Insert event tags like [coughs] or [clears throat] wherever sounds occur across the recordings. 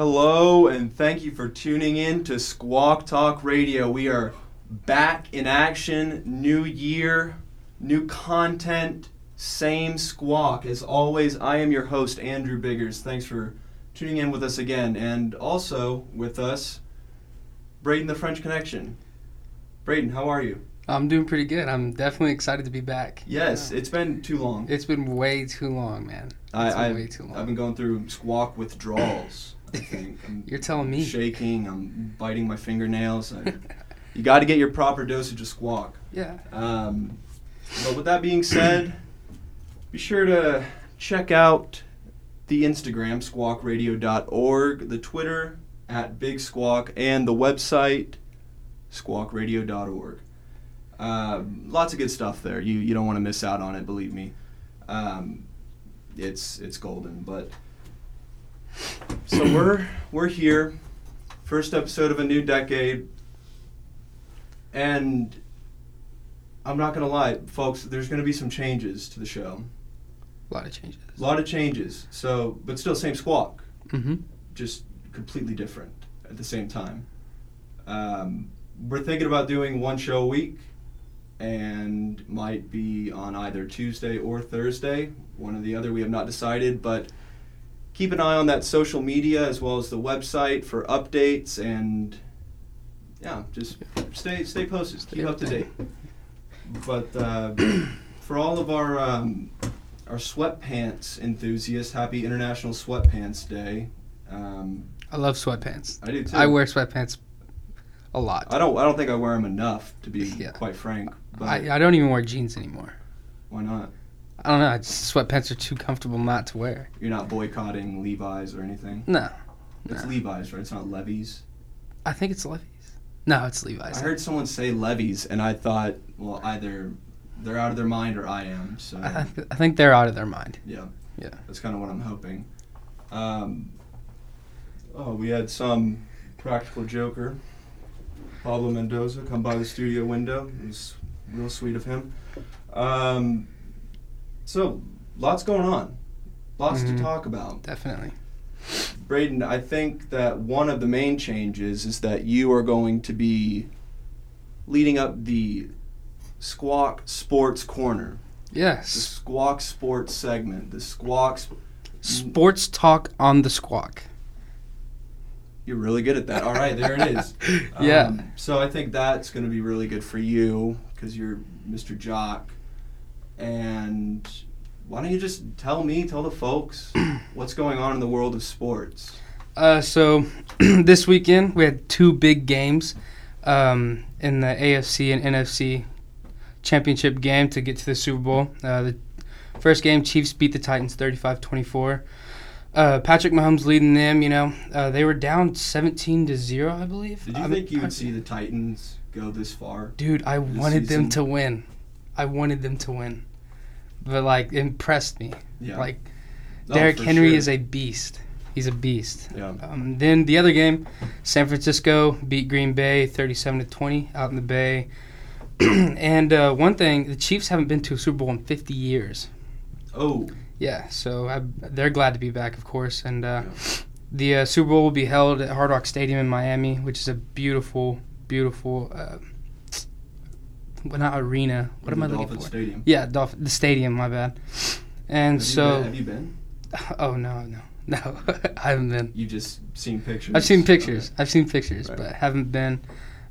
Hello, and thank you for tuning in to Squawk Talk Radio. We are back in action, new year, new content, same squawk. As always, I am your host, Andrew Biggers. Thanks for tuning in with us again. And also with us, Braden the French Connection. Braden, how are you? I'm doing pretty good. I'm definitely excited to be back. Yes, Yeah. it's been too long. It's been way too long, man. It's I, been I've, way too long. I've been going through squawk withdrawals. I think You're telling me. shaking. I'm biting my fingernails. I, you got to get your proper dosage of squawk. yeah. Um, but with that being said, be sure to check out the Instagram squawkradio.org, the Twitter at Big Squawk, and the website squawkradio.org. Uh, lots of good stuff there. You you don't want to miss out on it. Believe me. Um, it's it's golden. But so we're we're here, first episode of a new decade, and I'm not gonna lie, folks. There's gonna be some changes to the show. A lot of changes. A lot of changes. So, but still same squawk, Mm-hmm. just completely different at the same time. Um, we're thinking about doing one show a week, and might be on either Tuesday or Thursday, one or the other. We have not decided, but keep an eye on that social media as well as the website for updates and yeah, just stay stay posted, Stay keep up to date. But uh, [clears throat] for all of our um, our sweatpants enthusiasts, happy International Sweatpants Day. Um, I love sweatpants. I do too. I wear sweatpants a lot. I don't. I don't think I wear them enough, to be [laughs] Yeah. quite frank. But I, I don't even wear jeans anymore. why not? I don't know. I just, sweatpants are too comfortable not to wear. You're not boycotting Levi's or anything. No. It's No. Levi's, right? It's not Levi's. I think it's Levi's. No, it's Levi's. I heard someone say Levi's, and I thought, well, either they're out of their mind or I am. So I, th- I think they're out of their mind. yeah, Yeah. that's kind of what I'm hoping. Um, oh, we had some practical joker, Pablo Mendoza, come by the studio window. It was real sweet of him. Um, so lots going on, lots Mhm. to talk about. Definitely. Braden, I think that one of the main changes is that you are going to be leading up the Squawk Sports Corner, Yes. the Squawk Sports segment, the Squawk. Sp- Sports talk on the squawk. You're really good at that. All right, there it is. [laughs] Yeah. Um, so I think that's going to be really good for you because you're Mr. Jock. And why don't you just tell me, tell the folks [clears throat] what's going on in the world of sports? Uh, so [clears throat] this weekend we had two big games um, in the AFC and NFC championship game to get to the Super Bowl. Uh, the first game, Chiefs beat the Titans 35-24. Uh, Patrick Mahomes leading them. You know, uh, they were down 17 to zero, I believe. Did you I- think you I- would see the Titans go this far? Dude, I wanted them to win. I wanted them to win, but like impressed me. Yeah. Like No, Derrick Henry sure. is a beast. He's a beast. Yeah. Um, then the other game, San Francisco beat Green Bay 37 to 20 out in the Bay. [clears throat] and uh, one thing, the Chiefs haven't been to a Super Bowl in 50 years. Oh, Yeah, so I, they're glad to be back, of course. And uh, Yeah. the uh, Super Bowl will be held at Hard Rock Stadium in Miami, which is a beautiful, beautiful. Well, not arena. What am I the looking Dolphin for? Stadium. Yeah, Dolph- the stadium. My bad. And Have you so, been- have you been? [laughs] oh no, no, [laughs] no, I haven't been. You just seen pictures? I've seen pictures. Okay. I've seen pictures, Right. but haven't been.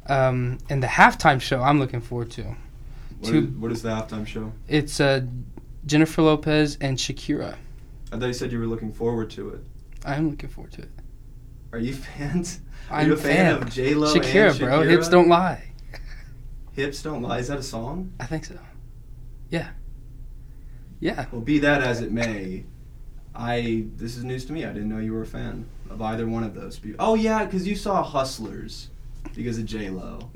Um, and the halftime show I'm looking forward to. What two- is, what is the halftime show? It's uh, Jennifer Lopez and Shakira. I thought you said you were looking forward to it. I'm looking forward to it. Are you fans? Are I'm you a fan, fan. of J Lo Shakira, and bro. Hips don't lie. Hips don't lie. Is that a song? I think so. Yeah. Yeah. Well, be that as it may, I this is news to me. I didn't know you were a fan of either one of those. Oh yeah, because you saw Hustlers because of J Lo.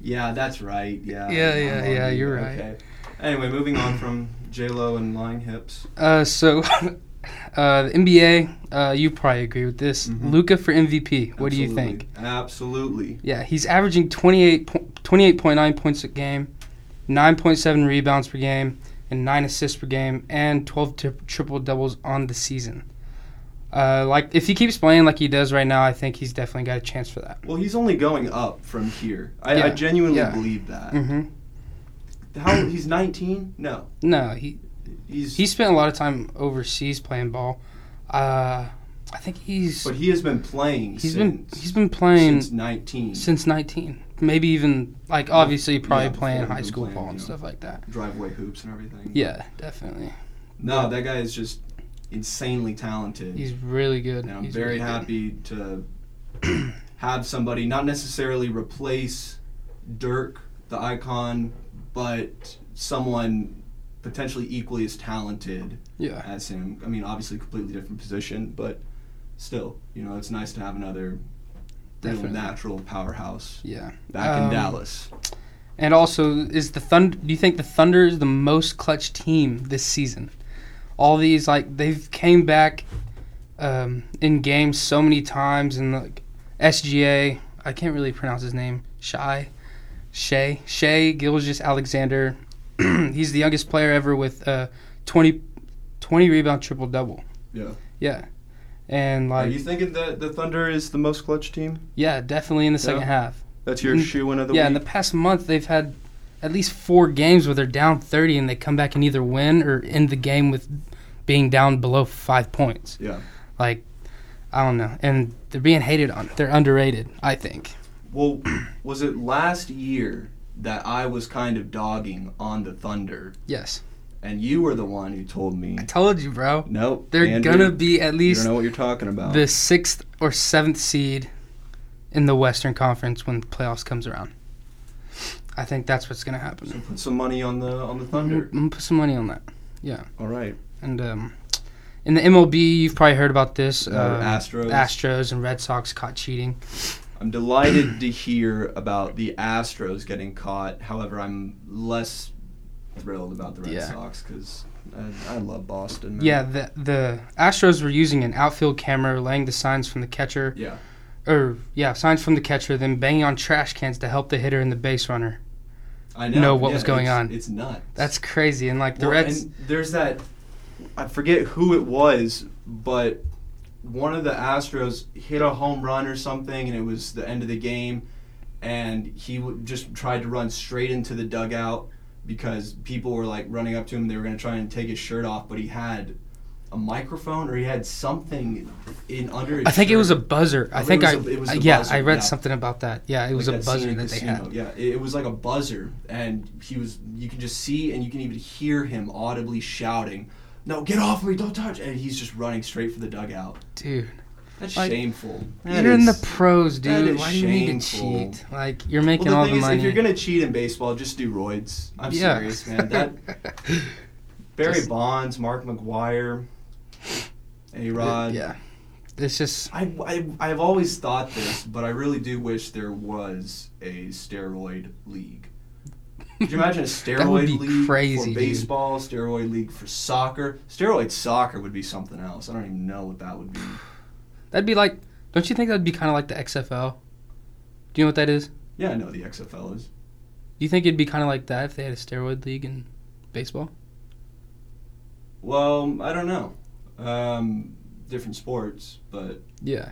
Yeah, that's right. Yeah. Yeah, yeah, yeah, you. you're right. Okay. Anyway, moving on from J Lo and lying hips. Uh, so, [laughs] uh, the NBA. Uh, you probably agree with this. Mhm. Luka for MVP. What do you think? Absolutely. Yeah, he's averaging 28, po- 28.9 points a game, 9.7 rebounds per game, and 9 assists per game, and 12 tri- triple doubles on the season. Uh, like if he keeps playing like he does right now, I think he's definitely got a chance for that. Well, he's only going up from here. I, I genuinely Yeah. believe that. hmm How he's 19? No, No, he he's he spent a lot of time overseas playing ball. Uh, I think he's but he has been playing. he's since, been he's been playing since 19. since 19 maybe even like obviously probably Yeah, playing high school playing, ball and yeah. stuff like that driveway hoops and everything. yeah definitely No, that guy is just insanely talented. he's really good and I'm He's very really good. happy to [clears throat] have somebody not necessarily replace Dirk, the icon, but someone potentially equally as talented yeah as him. I mean, obviously, completely different position, but still, you know, it's nice to have another real natural powerhouse yeah back in Um, Dallas. and also is the thunder do you think the thunder is the most clutch team this season all these like they've came back um, in games so many times and like sga i can't really pronounce his name shy shay shay gilgeous alexander [clears throat] he's the youngest player ever with uh 20 20 rebound triple double Yeah. yeah and like, Are like you thinking that the Thunder is the most clutch team? yeah definitely in the second Yeah. half That's your Mm, shoe in of the yeah, in the past month they've had at least four games where they're down 30 and they come back and either win or end the game with being down below five points. yeah. Like, I don't know. And they're being hated on. They're underrated, I think. Well, [clears throat] was it last year that I was kind of dogging on the Thunder, Yes. and you were the one who told me, I told you, bro. nope, They're Andrew, going to be at you least don't know what you're talking about. the sixth or seventh seed in the Western Conference when the playoffs comes around. I think that's what's going to happen. so put some money on the on the Thunder. I'm Thunder. going to put some money on that. Yeah. All right. And um, in the MLB, you've probably heard about this. Uh, um, Astros. Astros and Red Sox caught cheating. I'm delighted to hear about the Astros getting caught. However, I'm less thrilled about the Red Yeah. Sox because I, I love Boston. Man. Yeah, the the Astros were using an outfield camera, laying the signs from the catcher, Yeah. or yeah, signs from the catcher, then banging on trash cans to help the hitter and the base runner. I know, know what Yeah, was going it's- on. It's nuts. That's crazy. And like the Well, Reds, and there's that. I forget who it was, but one of the Astros hit a home run or something, and it was the end of the game, and he w- just tried to run straight into the dugout because people were like running up to him. They were going to try and take his shirt off, but he had a microphone or he had something in under. His I think it was a buzzer. I it think I a- it was a yeah, buzzer, I read yeah. something about that. Yeah, it was Like a buzzer that they had. Yeah, it, it was like a buzzer, and he was. You can just see, and you can even hear him audibly shouting, "No, get off me! Don't touch!" And he's just running straight for the dugout. Dude, That's Like, shameful. That you're in the pros, dude. is Why do you need to cheat? Like you're making well, the all thing the is, money. if you're gonna cheat in baseball, just do roids. I'm yeah. serious, man. That [laughs] Barry Just- Bonds, Mark McGwire, A Rod. yeah, it's just I, I, I've always thought this, but I really do wish there was a steroid league. Could you imagine a steroid [laughs] That would be league crazy, for dude. baseball, steroid league for soccer? Steroid soccer would be something else. I don't even know what that would be. [sighs] that'd be like. Don't you think that'd be kind of like the XFL? Do you know what that is? Yeah, I know the XFL is. Do you think it'd be kind of like that if they had a steroid league in baseball? Well, I don't know. Um, different sports, but Yeah.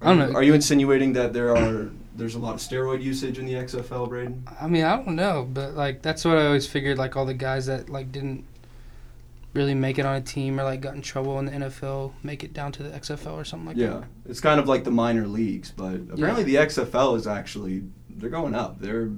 I don't know. Are you insinuating that there are there's a lot of steroid usage in the XFL, Braden? I mean, I don't know, but like that's what I always figured. Like all the guys that like didn't really make it on a team or like got in trouble in the NFL make it down to the XFL or something like that? Yeah, it's kind of like the minor leagues, but apparently the XFL is actually they're going up. They're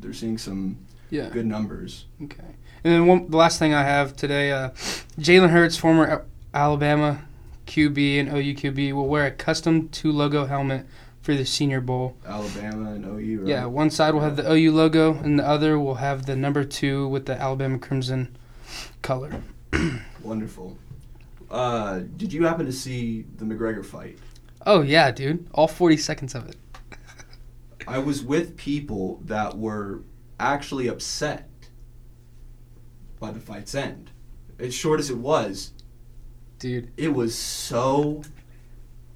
they're seeing some. Yeah. good numbers. Okay. And then one, the last thing I have today, uh, Jalen Hurts, former Alabama QB and OU QB, will wear a custom two logo helmet for the Senior Bowl. Alabama and OU. Right? Yeah, one side will have the OU logo, and the other will have the number two with the Alabama crimson color. [clears throat] wonderful. Uh, did you happen to see the McGregor fight? Oh yeah, dude, all forty seconds of it. I was with people that were actually upset by the fight's end. As short as it was, Dude, it was so,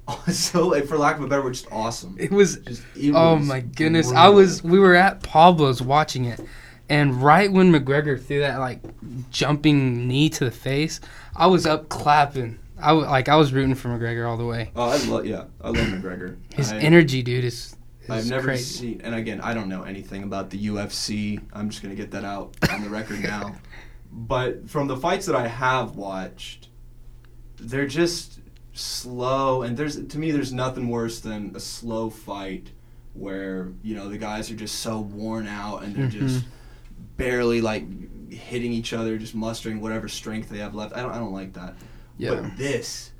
[laughs] so for lack of a better word, just awesome. it was Just it Oh was my goodness! I was we were at Pablo's watching it, and right when McGregor threw that like jumping knee to the face, I was up clapping. I w- like I was rooting for McGregor all the way. Oh, I love yeah, I love McGregor. His I, energy, dude, is, is I've never crazy. seen, and again, I don't know anything about the UFC. I'm just gonna get that out on the record now. [laughs] But from the fights that I have watched, they're just slow, and there's to me, there's nothing worse than a slow fight where you know the guys are just so worn out and they're just barely like hitting each other, just mustering whatever strength they have left. I don't, I don't like that. Yeah. But this,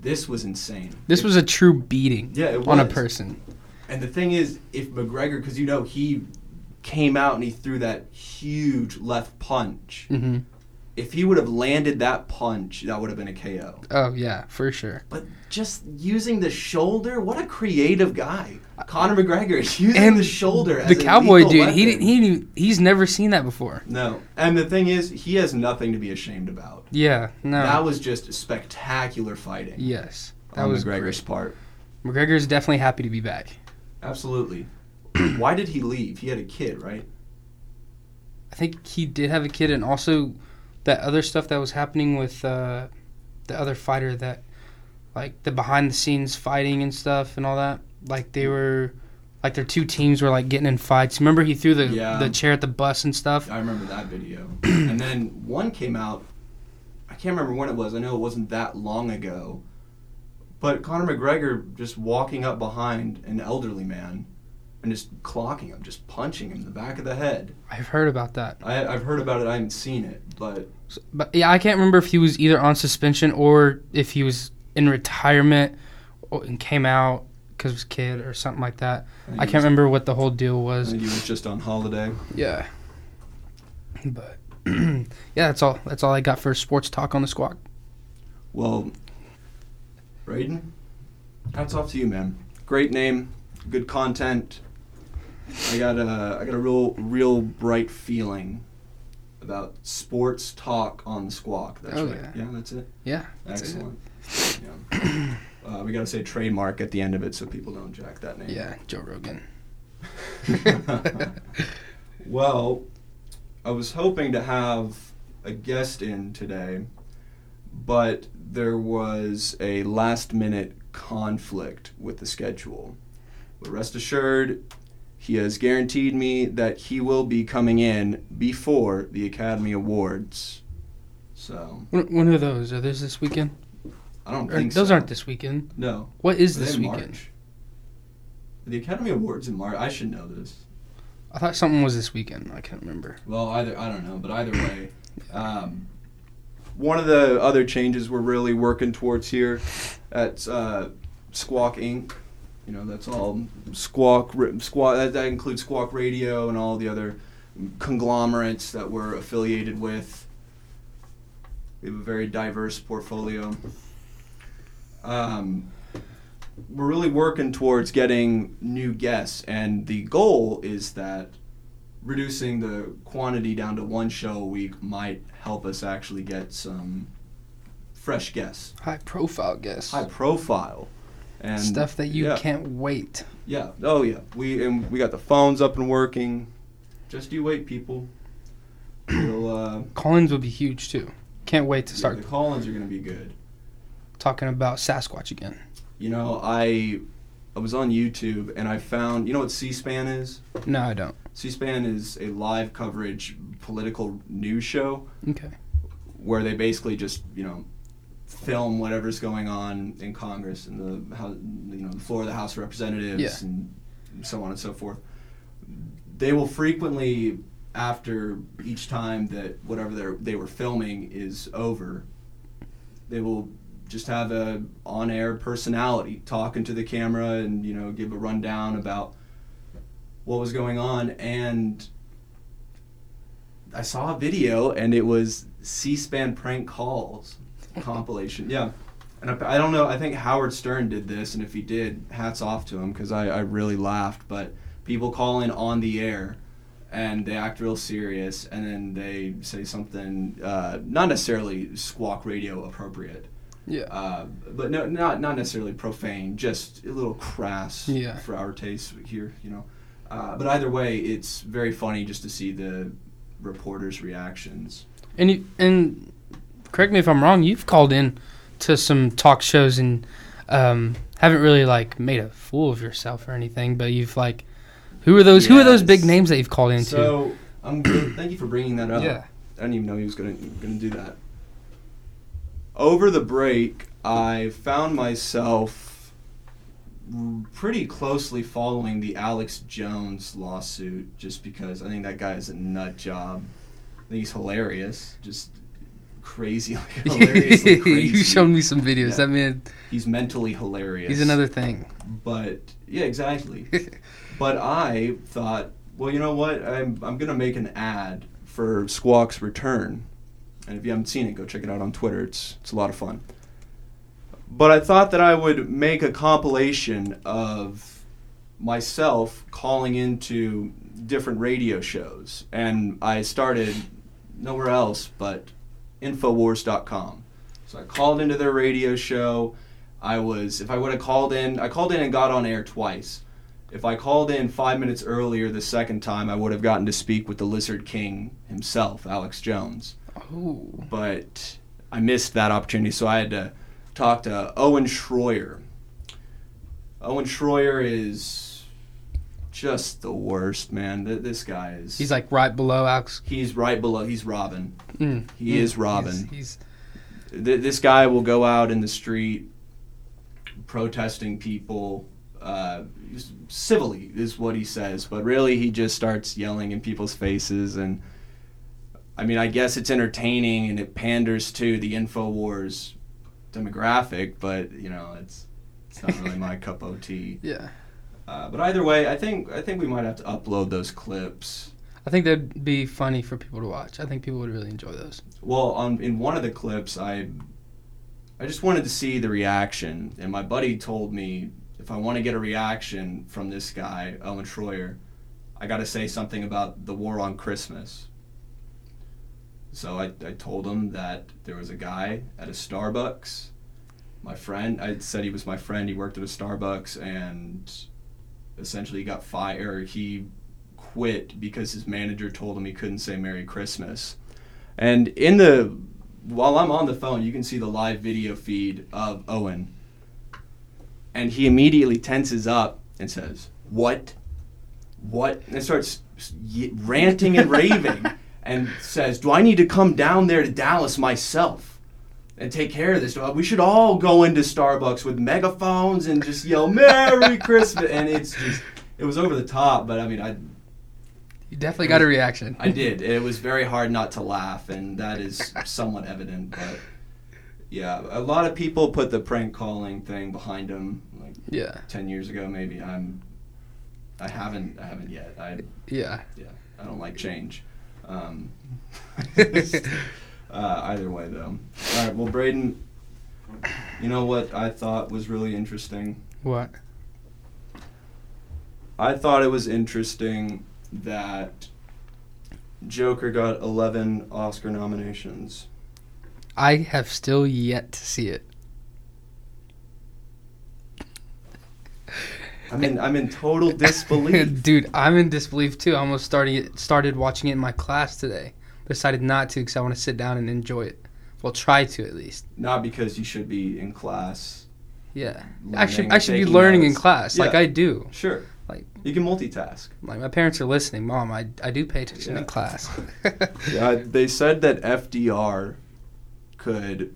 this was insane. This It- was a true beating yeah, on a person. And the thing is, if McGregor, because you know he came out and he threw that huge left punch. hmm If he would have landed that punch, that would have been a KO. Oh yeah, for sure. But just using the shoulder, what a creative guy, Conor McGregor is using And the shoulder. As the cowboy dude, he didn't, he didn't- he's never seen that before. No, and the thing is, he has nothing to be ashamed about. Yeah, no. That was just spectacular fighting. yes, that on was McGregor's great. part. McGregor's definitely happy to be back. Absolutely. [clears throat] Why did he leave? He had a kid, right? I think he did have a kid, and also that other stuff that was happening with uh, the other fighter that, like the behind the scenes fighting and stuff and all that. Like they were, like their two teams were like getting in fights. Remember he threw the Yeah. the chair at the bus and stuff. I remember that video. [clears throat] and then one came out. I can't remember when it was. I know it wasn't that long ago. But Conor McGregor just walking up behind an elderly man and just clocking him, just punching him in the back of the head. I've heard about that, I, I've heard about it. I haven't seen it, but but yeah, I can't remember if he was either on suspension or if he was in retirement and came out because of his kid or something like that. think I can't remember what the whole deal was. he was just on holiday. Yeah. But [clears throat] yeah, that's all. That's all I got for sports talk on the squad. Well, Braden, hats off to you, man. Great name, good content. I got a I got a real real bright feeling about sports talk on the squawk. That's Oh, right. yeah. Yeah, that's it. Yeah. that's it. Excellent. Yeah. Uh, we got to say trademark at the end of it so people don't jack that name. Yeah, Joe Rogan. [laughs] well, I was hoping to have a guest in today, but there was a last minute conflict with the schedule. But rest assured, he has guaranteed me that he will be coming in before the Academy Awards. So, When, when are those? Are those this weekend? I don't Or, think those so. aren't this weekend. No. What is Are this weekend? March? The Academy Awards in March. I should know this. I thought something was this weekend. I can't remember. Well, either I don't know, but either way, um, one of the other changes we're really working towards here at uh, Squawk Inc. You know, that's all Squawk Squawk. That, that includes Squawk Radio and all the other conglomerates that we're affiliated with. We have a very diverse portfolio. Um, we're really working towards getting new guests, and the goal is that reducing the quantity down to one show a week might help us actually get some fresh guests, High profile guests. high profile, and Stuff that you yeah, can't wait. Yeah. Oh yeah. We and we got the phones up and working. Just you wait, people. We'll, uh, Collins would be huge too. Can't wait to yeah, start the call-ins are gonna be good. talking about Sasquatch again. You know, I I was on YouTube and I found you know what C-SPAN is. No, I don't. C-SPAN is a live coverage political news show Okay. where they basically just you know film whatever's going on in Congress and the how you know the floor of the House of Representatives Yeah. and so on and so forth. They will frequently after each time that whatever they they were filming is over, they will just have a on-air personality talking to the camera and you know give a rundown about what was going on and I saw a video and it was C-SPAN prank calls [laughs] compilation. Yeah. And I, I don't know. I think Howard Stern did this, and if he did, hats off to him because I, I really laughed. But people call in on the air, and they act real serious, and then they say something uh, not necessarily squawk radio appropriate, Yeah. uh, but no, not not necessarily profane, just a little crass Yeah. for our taste here, you know. Uh, but either way, it's very funny just to see the reporters' reactions. And you and correct me if I'm wrong. You've called in to some talk shows and um, haven't really like made a fool of yourself or anything, but you've like, who are those? Who are those big names that you've called into? So I'm good. Thank you for bringing that up. yeah. I didn't even know he was gonna gonna do that. Over the break, I found myself pretty closely following the Alex Jones lawsuit, just because I think that guy is a nut job. I think he's hilarious, just crazy, [laughs] like, [laughs] hilariously [laughs] crazy. you showed me some videos. Yeah. That man, He's mentally hilarious. he's another thing. But yeah, exactly. But I thought, well, you know what? I'm, I'm going to make an ad for Squawk's Return. And if you haven't seen it, go check it out on Twitter. It's, it's a lot of fun. But I thought that I would make a compilation of myself calling into different radio shows. And I started nowhere else but Infowars.com. So I called into their radio show. I was, if I would have called in, I called in and got on air twice. If I called in five minutes earlier the second time, I would have gotten to speak with the Lizard King himself, Alex Jones. Oh, But I missed that opportunity, so I had to talk to Owen Schroyer. Owen Schroyer is just the worst, man. Th- This guy is. he's like right below Alex. He's right below. He's Robin. Mm, He mm, is Robin. He's, he's Th- this guy will go out in the street protesting people uh, civilly is what he says but really he just starts yelling in people's faces and i mean i guess it's entertaining and it panders to the infowars demographic but you know it's it's not really my [laughs] cup of tea yeah. Uh, but either way i think i think we might have to upload those clips I think that'd be funny for people to watch. I think people would really enjoy those. Well, on in one of the clips, I I just wanted to see the reaction, and my buddy told me if I want to get a reaction from this guy, Owen Schroyer, I got to say something about the war on Christmas. So I, I told him that there was a guy at a Starbucks. My friend, I said he was my friend. He worked at a Starbucks, and essentially got fired. He quit because his manager told him he couldn't say Merry Christmas. And in the while I'm on the phone, you can see the live video feed of Owen. And he immediately tenses up and says, "What? What?" And starts ranting and raving [laughs] and says, "Do I need to come down there to Dallas myself?" And take care of this. We should all go into Starbucks with megaphones and just yell "Merry [laughs] Christmas!" And it's just, it was over the top. But I mean, I You definitely got a reaction. I did. [laughs] It was very hard not to laugh, and that is somewhat evident. But yeah, a lot of people put the prank calling thing behind them, like Yeah. ten years ago, maybe. I'm, I haven't, I haven't yet. I, Yeah. yeah, I don't like change. Um, [laughs] uh, either way, though. All right. Well, Braden, you know what I thought was really interesting. What? I thought it was interesting that Joker got 11 Oscar nominations. I have still yet to see it. I'm in, I'm in total [laughs] disbelief. Dude, I'm in disbelief too. I almost started started watching it in my class today. Decided not to because I want to sit down and enjoy it. Well, try to at least. Not because you should be in class. Yeah. I should I should be learning in notes. class like I do. Sure. Like- you can multitask. Like my parents are listening. Mom, I, I do pay attention Yeah. in class. [laughs] Yeah, they said that FDR could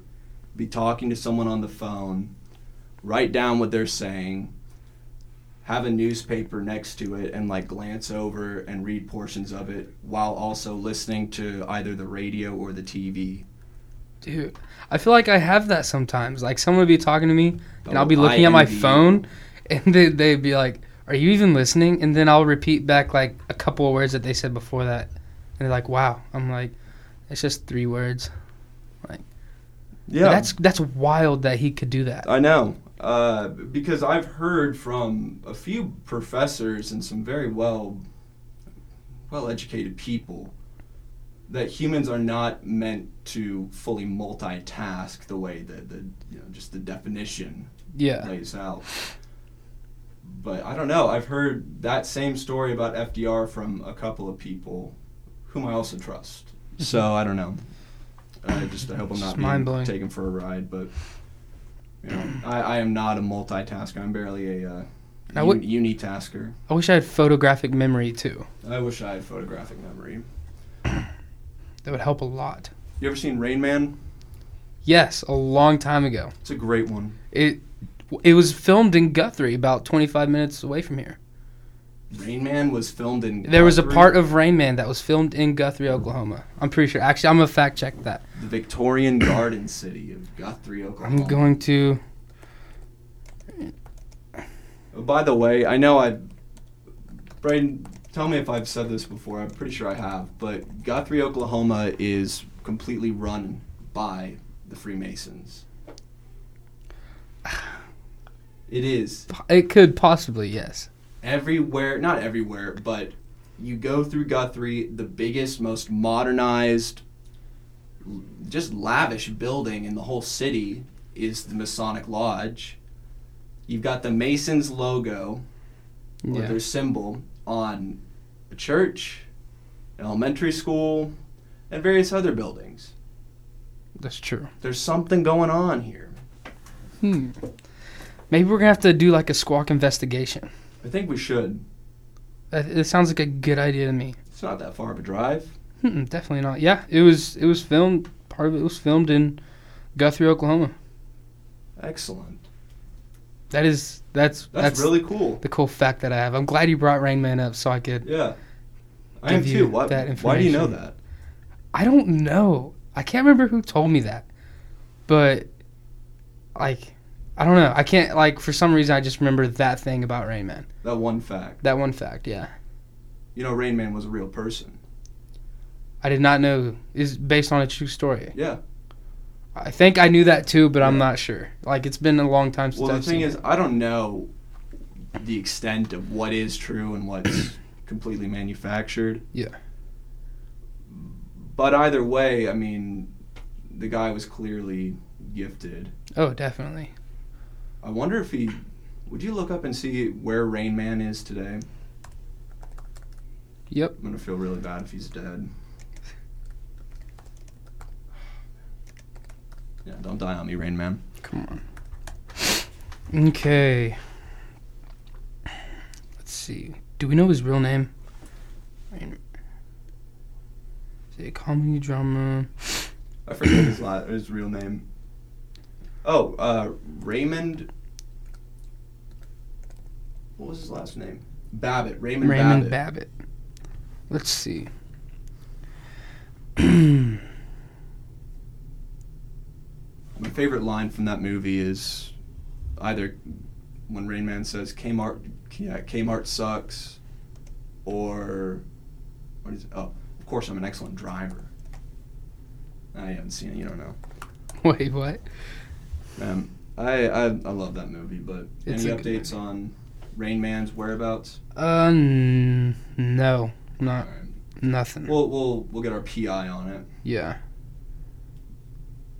be talking to someone on the phone, write down what they're saying, have a newspaper next to it, and like glance over and read portions of it while also listening to either the radio or the TV. Dude, I feel like I have that sometimes. Like someone would be talking to me, and I'll be Oh, looking I at my phone, and they they'd be like, "Are you even listening?" And then I'll repeat back like a couple of words that they said before that, and they're like, "Wow." I'm like, "It's just three words." Like, yeah, that's that's wild that he could do that. I know. Uh, because I've heard from a few professors and some very well well educated people that humans are not meant to fully multitask the way that the you know just the definition Yeah, lays out. But I don't know. I've heard that same story about FDR from a couple of people whom I also trust. So [laughs] I don't know. I just I hope I'm not being taken for a ride, but You know, I, I am not a multitasker. I'm barely a uh, Now what- unitasker. I wish I had photographic memory too. I wish I had photographic memory. That would help a lot. You ever seen Rain Man? Yes, a long time ago. It's a great one. It it was filmed in Guthrie, about 25 minutes away from here. Rain Man was filmed in. There was a part of Rain Man that was filmed in Guthrie, Oklahoma. I'm pretty sure. Actually, I'm gonna fact check that. the Victorian Garden City of Guthrie, Oklahoma. I'm going to. Oh, By the way, I know I. Braden, tell me if I've said this before. I'm pretty sure I have. But Guthrie, Oklahoma is completely run by the Freemasons. [sighs] It is. It could possibly yes. Everywhere not everywhere but you go through guthrie the biggest most modernized just lavish building in the whole city is the masonic lodge you've got the masons logo or Yeah. their symbol on a church an elementary school and various other buildings That's true. there's something going on here Hmm. Maybe we're gonna have to do like a squawk investigation. I think we should That, it sounds like a good idea to me. it's not that far of a drive Hmm, definitely not. Yeah, it was. It was filmed. Part of it was filmed in Guthrie, Oklahoma. excellent That is. That's that's, that's, really cool the cool fact that I have. I'm glad you brought Rain Man up so I could. Yeah. I am too. What, that why do you know that? I don't know. I can't remember who told me that, but like, I don't know. I can't like for some reason I just remember that thing about Rain Man. That one fact. That one fact. Yeah, You know, Rain Man was a real person. I did not know is based on a true story. Yeah. I think I knew that too, but I'm not sure. Like it's been a long time since Well, the I've thing seen is, it. I don't know the extent of what is true and what's [coughs] completely manufactured. Yeah. But either way, I mean, the guy was clearly gifted. Oh, definitely. I wonder if he. Would you look up and see where Rain Man is today? Yep. I'm gonna feel really bad if he's dead. Yeah, don't die on me, Rain Man. Come on. Okay. Let's see. Do we know his real name? Rain- Is it comedy drama? I forget his la- his real name. Oh, uh, Raymond. What was his last name? Babbitt. Raymond, Raymond Babbitt. Babbitt. Let's see. [clears throat] My favorite line from that movie is either when Rain Man says Kmart, yeah, Kmart sucks, or what is it? Oh, of course I'm an excellent driver. I haven't seen it. You don't know. [laughs] Wait, what? Um, I, I I love that movie, but It's any updates on Rain Man's whereabouts? Uh, n- no, not Alright. nothing. We'll we'll we'll get our PI on it. yeah.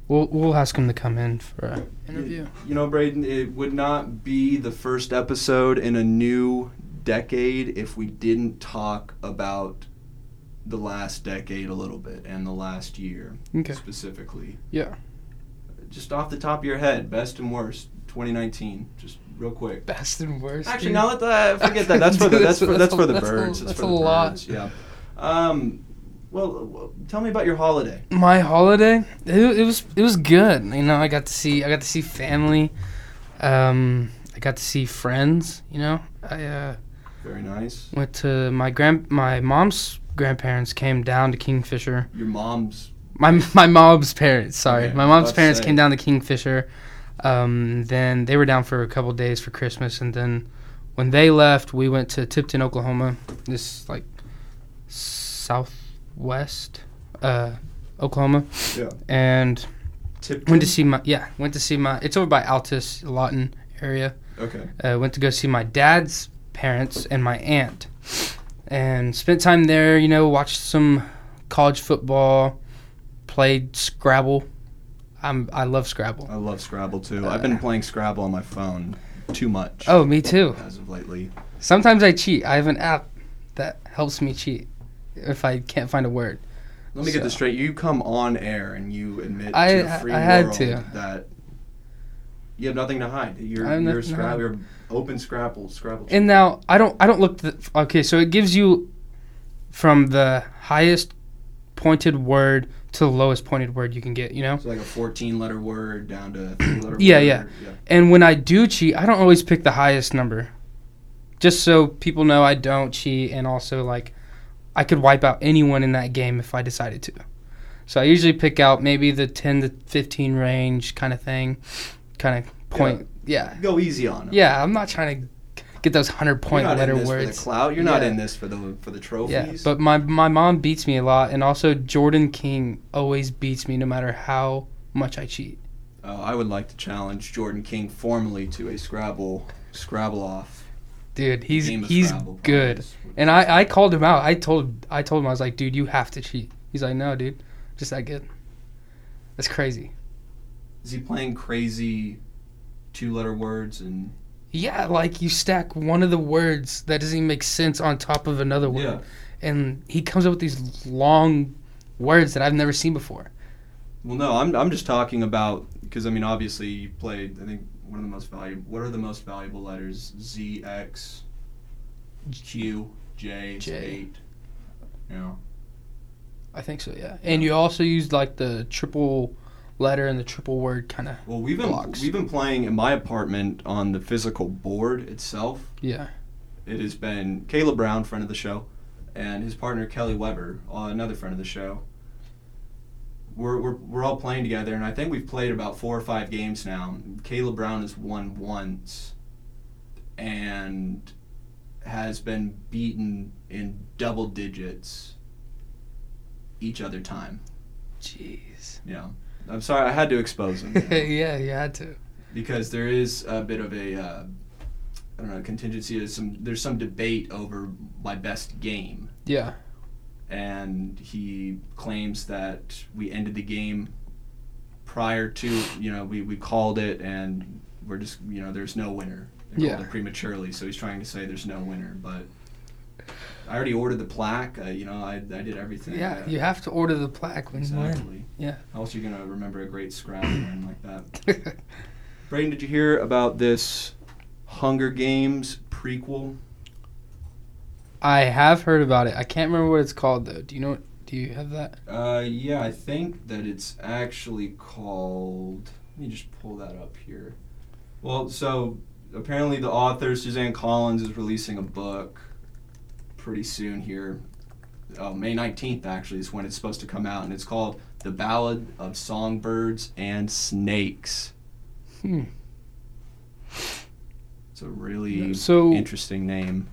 We'll we'll ask him to come in for an interview. You know, Braden, it would not be the first episode in a new decade if we didn't talk about the last decade a little bit and the last year Okay. specifically. Yeah. Just off the top of your head, best and worst, 2019, just real quick. Best and worst. Actually, now let the forget that. That's for the that's for that's for the birds. That's for a the lot. birds. Yeah. Um. Well, tell me about your holiday. my holiday it, it was it was good you know i got to see i got to see family um i got to see friends you know i uh Very nice. went to my grand my mom's grandparents came down to kingfisher Your mom's. My my mom's parents sorry Okay, my mom's parents say. came down to kingfisher um then they were down for a couple days for christmas and then when they left we went to tipton oklahoma this like southwest uh oklahoma Yeah. and Tipton. Went to see my yeah. Went to see my. It's over by Altus Lawton area. Okay. Uh, went to go see my dad's parents and my aunt, and spent time there. You know, watched some college football, played Scrabble. I'm I love Scrabble. I love Scrabble too. I've been Uh, playing Scrabble on my phone too much. Oh, me too. As of lately. Sometimes I cheat. I have an app that helps me cheat if I can't find a word. Let me get this straight. You come on air and you admit I- to the free I had world to. that You have nothing to hide. You're you're a nothing to you're open Scrabble Scrabble. And now I don't I don't look the, okay, so it gives you from the highest pointed word to the lowest pointed word you can get, you know? It's like a 14 letter word down to a three letter [clears throat] Yeah, word. yeah. And when I do cheat, I don't always pick the highest number. Just so people know I don't cheat and also like I could wipe out anyone in that game if I decided to. So I usually pick out maybe the 10 to 15 range kind of thing. Kind of point. Yeah. Go easy on them. Yeah, I'm not trying to get those 100 point letter words. for the clout. You're not in this for the for the trophies. Yeah, but my my mom beats me a lot, and also Jordan King always beats me no matter how much I cheat. Oh, I would like to challenge Jordan King formally to a Scrabble Scrabble off. Dude, he's he's Scrabble, good. And I, I called him out. I told I told him I was like, dude, you have to cheat. He's like, no, dude, just that good. That's crazy. Is he playing crazy two letter words and Yeah, like you stack one of the words that doesn't even make sense on top of another word, yeah? and he comes up with these long words that I've never seen before. Well, no, I'm I'm just talking about because I mean obviously you played I think one of the most valuable. What are the most valuable letters? Z X Q J J. eight. You know. I think so, yeah. And you also used like the triple letter and the triple word kind of. Well, we've been Blocks. we've been playing in my apartment on the physical board itself. Yeah. It has been Caleb Brown, friend of the show, and his partner Kelly Weber, uh, another friend of the show. We're, we're, we're all playing together, and I think we've played about four or five games now. Caleb Brown has won once, and has been beaten in double digits each other time. Jeez. Yeah, I'm sorry, I had to expose him. you [laughs] know. yeah, you had to. because there is a bit of a uh, I don't know contingency. There's some there's some debate over my best game, Yeah. and he claims that we ended the game prior to you know we, we called it and we're just you know there's no winner. They Yeah. prematurely, so he's trying to say there's no winner, but. I already ordered the plaque. Uh, you know, I, I did everything. Yeah, uh, you have to order the plaque when you win. exactly. Yeah. How else are you gonna remember a great Scrabble win like that? [laughs] Braden, did you hear about this Hunger Games prequel? I have heard about it. I can't remember what it's called though. Do you know? Do you have that? Uh, yeah, I think that it's actually called. Let me just pull that up here. Well, so apparently the author Suzanne Collins is releasing a book pretty soon here. Oh, May nineteenth actually is when it's supposed to come out, and it's called "The Ballad of Songbirds and Snakes." Hmm. It's a really So- interesting name.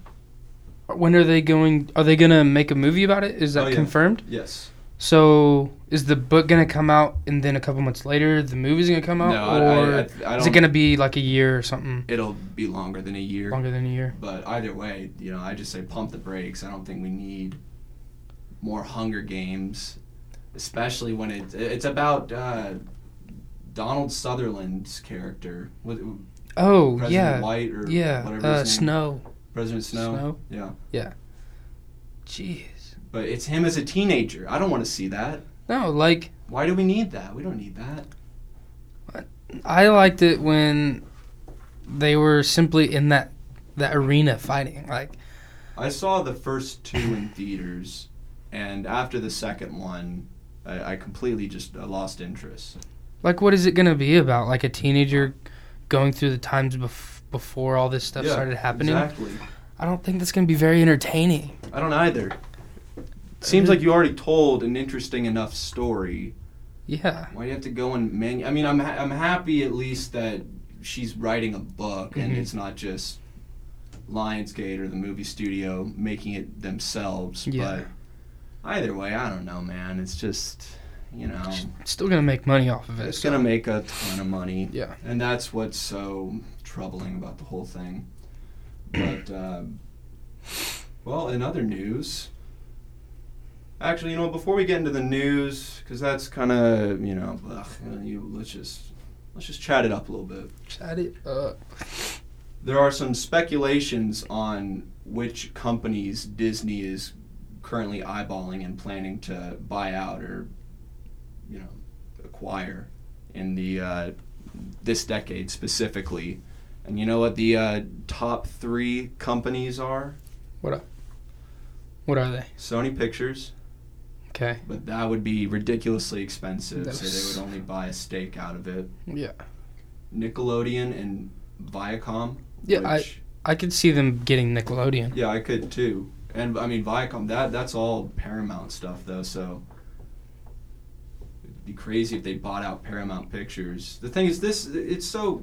When are they going? Are they gonna make a movie about it? Is that Oh, yeah. confirmed? Yes. So is the book gonna come out and then a couple months later the movie's gonna come out, No, I- or I, I, I is it gonna be like a year or something It'll be longer than a year. longer than a year? But either way, you know, I just say pump the brakes. I don't think we need more Hunger Games, especially when it, it's about uh, Donald Sutherland's character. What, Oh President yeah, White or yeah. whatever Uh. Snow. President Snow. Snow. Yeah. Yeah. Jeez. But it's him as a teenager. I don't want to see that. No, like Why do we need that? We don't need that. I liked it when they were simply in that that arena fighting. Like I saw the first two in theaters, and after the second one, I, I completely just uh, lost interest. like what is it gonna be about? Like a teenager going through the times bef- before all this stuff Yeah, started happening. Exactly. I don't think that's gonna be very entertaining. I don't either. Seems like you already told an interesting enough story. Yeah. Why do you have to go and man? I mean, I'm ha- I'm happy at least that she's writing a book and Mhm. it's not just Lionsgate or the movie studio making it themselves. Yeah. But either way, I don't know, man. It's just you know, Still gonna make money off of it. it's so- gonna make a ton of money. Yeah. And that's what's so troubling about the whole thing. But, um, well, in other news, actually, you know, before we get into the news, because that's kind of, you know, ugh, you, let's just let's just chat it up a little bit. Chat it up. There are some speculations on which companies Disney is currently eyeballing and planning to buy out or, you know, acquire in the uh, this decade specifically. And you know what the uh, top three companies are? What are they? Sony Pictures, Okay. but that would be ridiculously expensive, so they would only buy a stake out of it. Yeah. Nickelodeon and Viacom. Yeah, I- I could see them getting Nickelodeon. Yeah, I could too. And I mean Viacom, that that's all Paramount stuff though, so it'd be crazy if they bought out Paramount Pictures. The thing is this it's so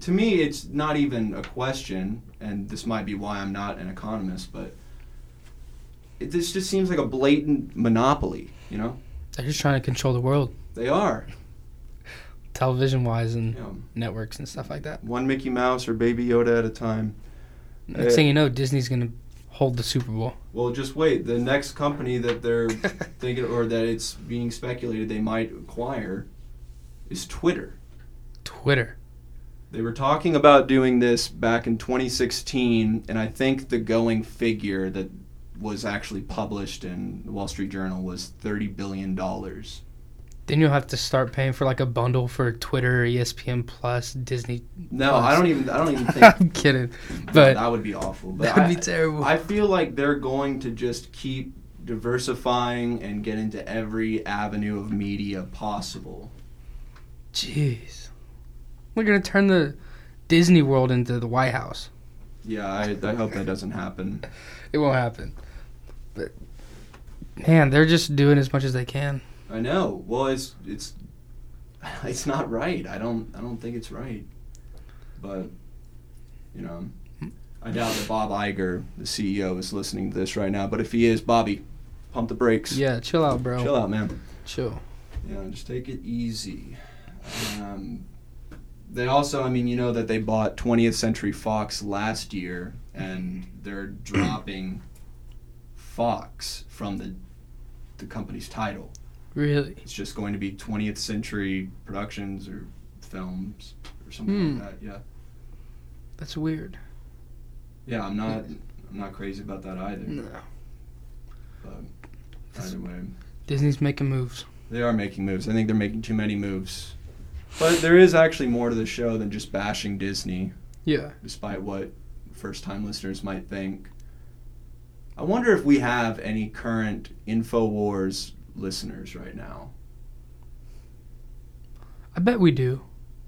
to me it's not even a question and this might be why I'm not an economist, but it, this just seems like a blatant monopoly, you know? They're just trying to control the world, They are. television wise and know, networks and stuff like that. one Mickey Mouse or Baby Yoda at a time. Next Uh, thing you know, Disney's gonna hold the Super Bowl. Well, just wait. The next company that they're [laughs] thinking, or that it's being speculated they might acquire, is Twitter. Twitter. They were talking about doing this back in 2016, and I think the going figure that was actually published in the Wall Street Journal was 30 billion dollars. Then you'll have to start paying for like a bundle for Twitter, ESPN Plus, Disney. No, Plus. I don't even. I don't even [laughs] think I'm kidding, but that would be awful. But that would I, be terrible. I feel like they're going to just keep diversifying and get into every avenue of media possible. Jeez, we're gonna turn the Disney World into the White House. Yeah, I, I hope that doesn't happen. [laughs] It won't happen. But man, they're just doing as much as they can. I know. Well, it's it's [laughs] it's not right. I don't I don't think it's right. But you know, I doubt that Bob Iger, the CEO, is listening to this right now. But if he is, Bobby, pump the brakes. Yeah, chill out, bro. Chill out, man. Chill. Yeah, just take it easy. Um, they also, I mean, you know that they bought 20th Century Fox last year, and they're dropping Fox from the the company's title. Really? It's just going to be 20th Century Productions or Films or something Hmm. like that. Yeah, That's weird. yeah. I'm not, I'm not crazy about that either. No. But either way, Disney's making moves. they are making moves. I think they're making too many moves. But there is actually more to the show than just bashing Disney. Yeah. despite what first time listeners might think. I wonder if we have any current InfoWars listeners right now. I bet we do.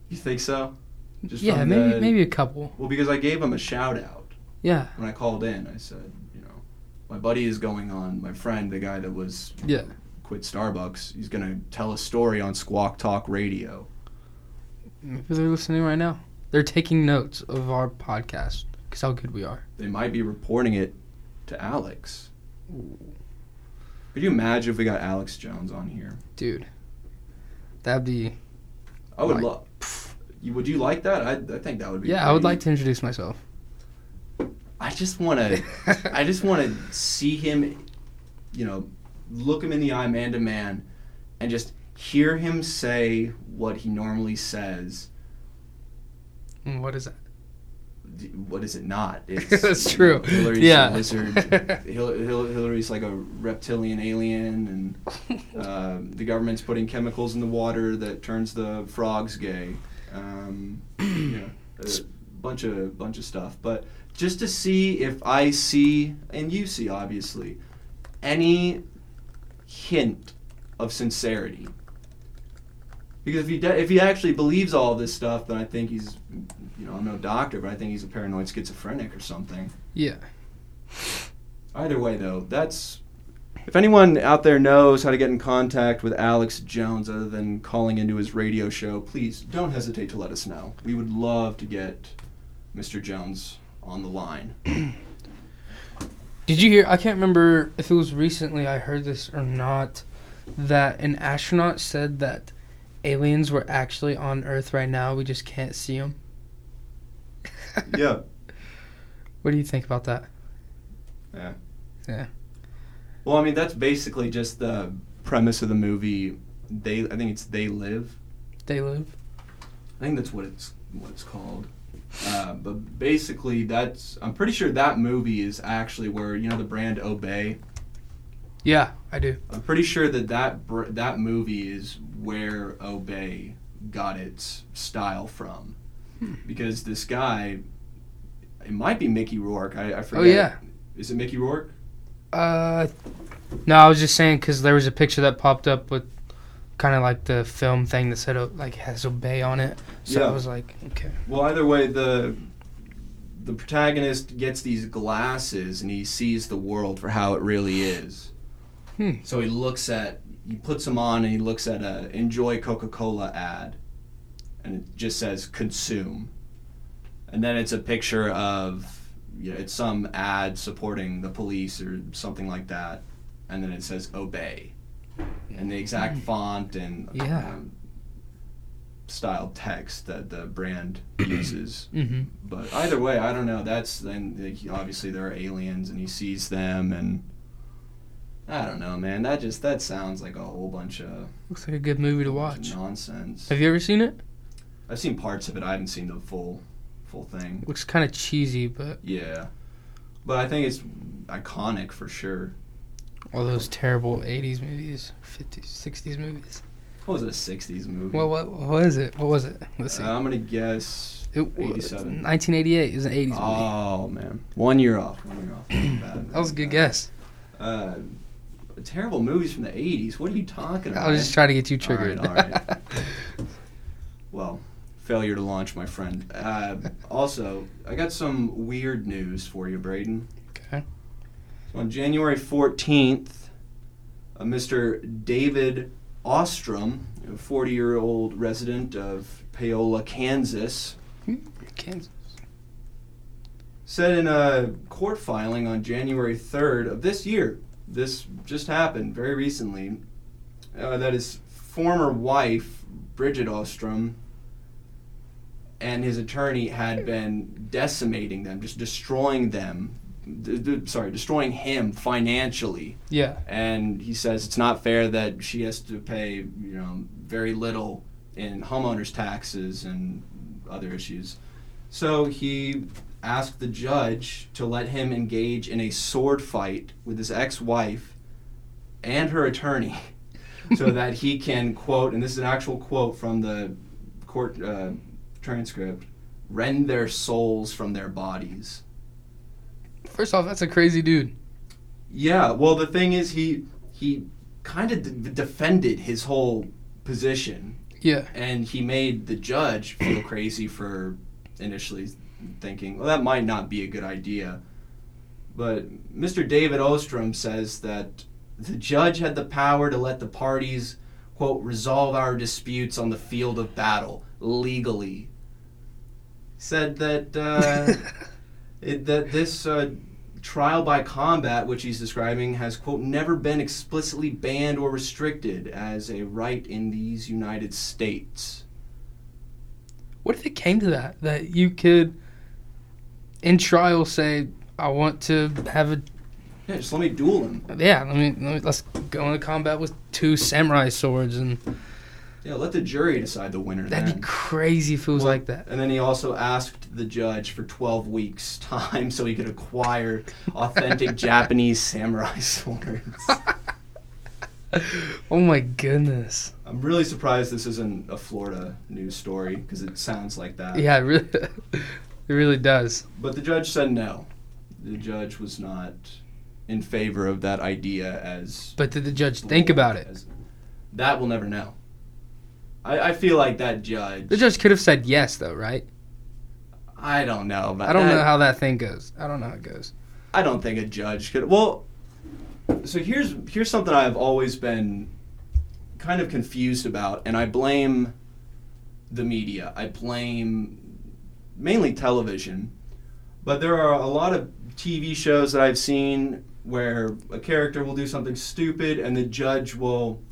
You think so? Just yeah, maybe the- maybe a couple. Well, because I gave them a shout out Yeah. when I called in. I said, you know, my buddy is going on, my friend, the guy that was Yeah. quit Starbucks, he's going to tell a story on Squawk Talk Radio. Maybe they're listening right now. They're taking notes of our podcast because how good we are. They might be reporting it to Alex. Could you imagine if we got Alex Jones on here? Dude. That'd be I would Like- love. Would you like that? I, I think that would be. Yeah, I would like to introduce myself. I just want to. [laughs] I just want to see him. You know, look him in the eye, man to man, and just hear him say what he normally says. Mm, What is that? What is it not? [laughs] It's, That's true. Hillary's Yeah. a lizard. [laughs] Hil- Hil- Hillary's like a reptilian alien, and uh, [laughs] the government's putting chemicals in the water that turns the frogs gay. Um, you know, a bunch of bunch of stuff. But just to see if I see, and you see, obviously, any hint of sincerity. Because if he de- if he actually believes all this stuff, then I think he's, you know, I'm no doctor, but I think he's a paranoid schizophrenic or something. yeah. Either way, though, that's. If anyone out there knows how to get in contact with Alex Jones other than calling into his radio show, please don't hesitate to let us know. We would love to get Mr. Jones on the line. [clears throat] Did you hear? I can't remember if it was recently I heard this or not. That an astronaut said that aliens were actually on Earth right now. We just can't see them. yeah. [laughs] What do you think about that? Yeah. Yeah. Well, I mean, that's basically just the premise of the movie. They, I think it's They Live. They live. I think that's what it's what it's called. Uh, but basically, that's I'm pretty sure that movie is actually where you know the brand Obey. Yeah, I do. I'm pretty sure that that br- that movie is where Obey got its style from. Hmm. Because this guy, it might be Mickey Rourke. I, I forget. Oh yeah. Is it Mickey Rourke? Uh, no, I was just saying because there was a picture that popped up with kind of like the film thing that said like has obey on it. So Yeah. I was like, okay. Well, either way, the the protagonist gets these glasses and he sees the world for how it really is. Hmm. So he looks at, he puts them on and he looks at a enjoy Coca Cola ad, and it just says consume, and then it's a picture of, you know, it's some ad supporting the police or something like that, and then it says obey, and the exact font and Yeah. um, style text that the brand [clears throat] uses. Mm-hmm. But either way, I don't know. That's then obviously there are aliens, and he sees them, and I don't know, man. That just that sounds like a whole bunch of, Looks like a good movie to watch. nonsense. Have you ever seen it? I've seen parts of it. I haven't seen the full full thing. Looks kind of cheesy, but Yeah, but I think it's iconic for sure. all those terrible '80s movies, '50s, '60s movies. What was it? A '60s movie? Well, what what is it? What was it? Let's see. Uh, I'm gonna guess. it, 87. 1988 is an '80s movie. Oh man, one year off. One year off. [clears throat] That was a good bad. guess. Uh, terrible movies from the '80s. What are you talking about? I was just trying to get you All right, triggered. all right. well, failure to launch, my friend. Uh, also, I got some weird news for you, Braden. Okay. So on January 14th, uh, Mr. David Ostrom, a 40 year old resident of Paola, Kansas, Kansas. said in a court filing on January 3rd of this year, this just happened very recently, uh, that his former wife, Bridget Ostrom, and his attorney had been decimating them, just destroying them, d- d- sorry, destroying him financially. Yeah. And he says it's not fair that she has to pay, you know, very little in homeowners taxes and other issues. So he asked the judge to let him engage in a sword fight with his ex-wife and her attorney [laughs] so that he can quote and this is an actual quote from the court uh, transcript rend their souls from their bodies First off, that's a crazy dude. Yeah, well, the thing is, he he kind of d- defended his whole position, Yeah. and he made the judge feel crazy for initially thinking, well, that might not be a good idea. But Mr. David Ostrom says that the judge had the power to let the parties, quote, resolve our disputes on the field of battle legally. Said that. Uh, [laughs] it, that this uh, trial by combat, which he's describing, has quote never been explicitly banned or restricted as a right in these United States. What if it came to that? That you could, in trial, say, I want to have a. Yeah, just let me duel him. Yeah, let me, let me let's go into combat with two samurai swords, and Yeah, let the jury decide the winner. that'd then. be crazy if it was Well, like that. And then he also asked the judge for 12 weeks' [laughs] time so he could acquire authentic [laughs] Japanese samurai [laughs] swords. Oh my goodness. I'm really surprised this isn't a Florida news story because it sounds like that. Yeah, really, it really does. But the judge said no. The judge was not in favor of that idea as. But did the judge think about it? as- that we'll never know. I, I feel like that judge. The judge could have said yes, though, right? I don't know. I don't that- know how that thing goes. I don't know how it goes. I don't think a judge could. Well, so here's here's something I've always been kind of confused about, and I blame the media. I blame mainly television, but there are a lot of TV shows that I've seen where a character will do something stupid, and the judge will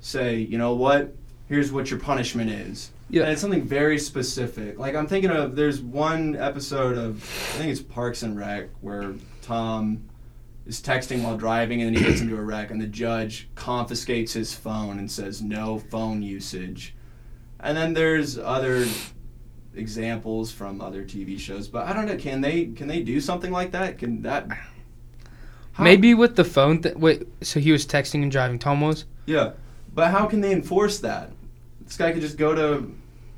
say, "You know what? Here's what your punishment is." Yeah. And it's something very specific. Like I'm thinking of there's one episode of I think it's Parks and Rec where Tom is texting while driving and then he gets into a wreck and the judge confiscates his phone and says no phone usage. And then there's other examples from other TV shows, but I don't know. Can they can they do something like that? Can that How- Maybe with the phone. Th- wait, so he was texting and driving. Tom was. Yeah, but how can they enforce that? this guy could just go to.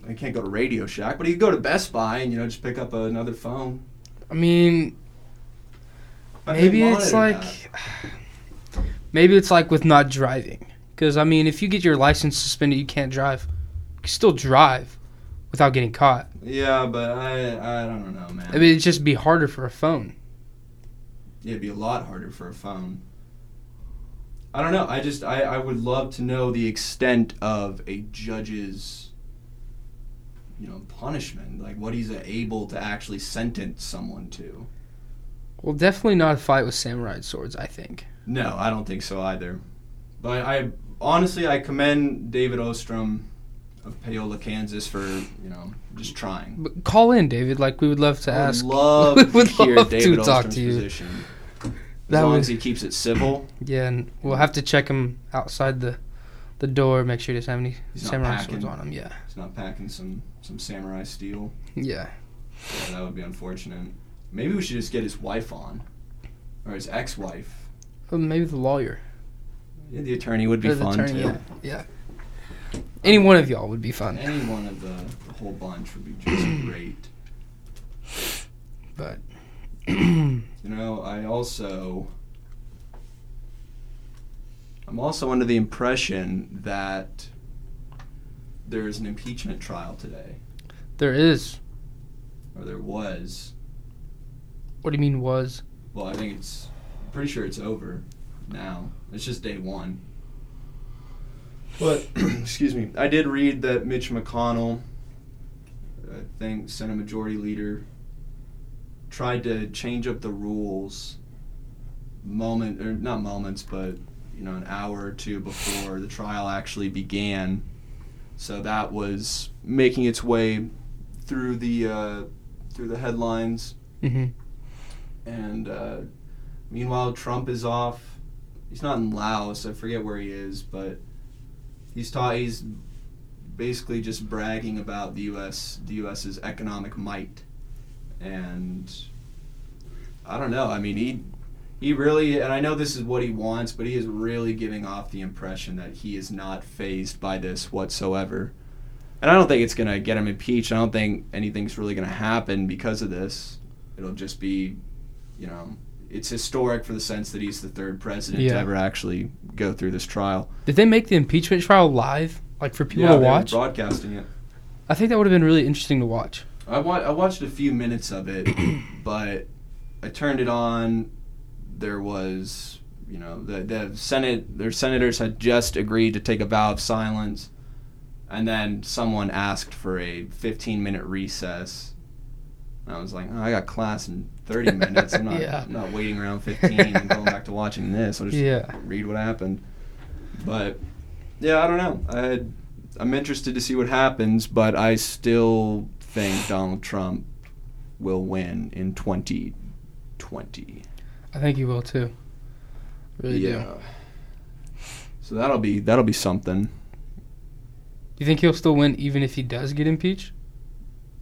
I can't go to Radio Shack, but he could go to Best Buy and you know just pick up another phone. I mean, But maybe it's like that. [sighs] maybe it's like with not driving. Because I mean, if you get your license suspended, you can't drive. You can still drive without getting caught. Yeah, but I I don't know, man. I mean, it'd just be harder for a phone. It'd be a lot harder for a phone. I don't know. I just I, I would love to know the extent of a judge's you know punishment, like what he's able to actually sentence someone to. Well, definitely not a fight with samurai swords. I think. No, I don't think so either. But I honestly I commend David Ostrom of Paola, Kansas for you know just trying. But call in, David. Like we would love to I would ask. [laughs] love we to would hear love David to talk to you. position. As That long would- as he keeps it civil. Yeah, and we'll have to check him outside the the door. Make sure he doesn't have any He's samurai packing. swords on him. Yeah, He's not packing some some samurai steel. yeah. Yeah, that would be unfortunate. Maybe we should just get his wife on, or his ex-wife. Well, maybe the lawyer. Yeah, the attorney would be fun attorney, too. Yeah, yeah. Any one of y'all would be fun. Any one of the, the whole bunch would be just [clears throat] great. But You know, I also I'm also under the impression that there's an impeachment trial today, there is. or there was. What do you mean was? Well, I think it's I'm pretty sure it's over now. It's just day one. But [clears throat] excuse me, I did read that Mitch McConnell, I think Senate Majority Leader, tried to change up the rules. Moment or not moments, but you know, an hour or two before the trial actually began. So that was making its way through the uh, through the headlines Mm-hmm. and uh, meanwhile, Trump is off. He's not in Laos. I forget where he is, but he's taught. He's basically just bragging about the U.S. the U.S.'s economic might, and I don't know. I mean, he he really, and I know this is what he wants, but he is really giving off the impression that he is not fazed by this whatsoever. And I don't think it's gonna get him impeached. I don't think anything's really gonna happen because of this. It'll just be, you know, it's historic for the sense that he's the third president to ever actually go through this trial. Did they make the impeachment trial live, like for people yeah, to they were watch? broadcasting it. I think that would have been really interesting to watch. I, wa- I watched a few minutes of it, [coughs] but I turned it on. There was, you know, the, the Senate, their senators had just agreed to take a vow of silence, and then someone asked for a 15 minute recess. And I was like, oh, I got class in 30 minutes. I'm not, Yeah. I'm not waiting around 15 and going back to watching this. I'll just Yeah. read what happened. But yeah, I don't know. I I'm interested to see what happens, but I still think Donald Trump will win in 2020. I think he will too. Really do. yeah. So that'll be that'll be something. Do you think he'll still win even if he does get impeached?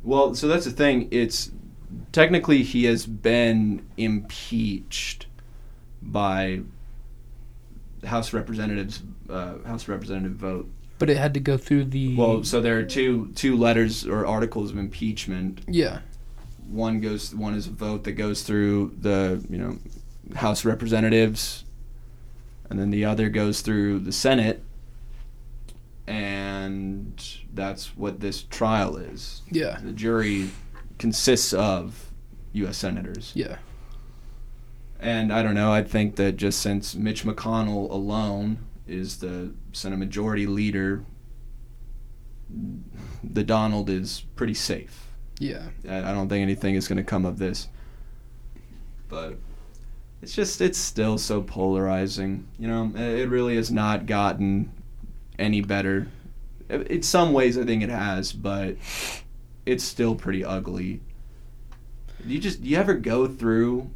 Well, so that's the thing. It's technically he has been impeached by House Representatives uh, House Representative vote. But it had to go through the. Well, so there are two two letters or articles of impeachment. yeah. One goes one is a vote that goes through the you know House Representatives, and then the other goes through the Senate, and that's what this trial is. Yeah. The jury consists of U.S. senators, Yeah. and I don't know. I think that just since Mitch McConnell alone is the Senate Majority Leader, the Donald is pretty safe. Yeah. I don't think anything is going to come of this. But it's just it's still so polarizing. You know, it really has not gotten any better. In some ways, I think it has, but it's still pretty ugly. You just you ever go through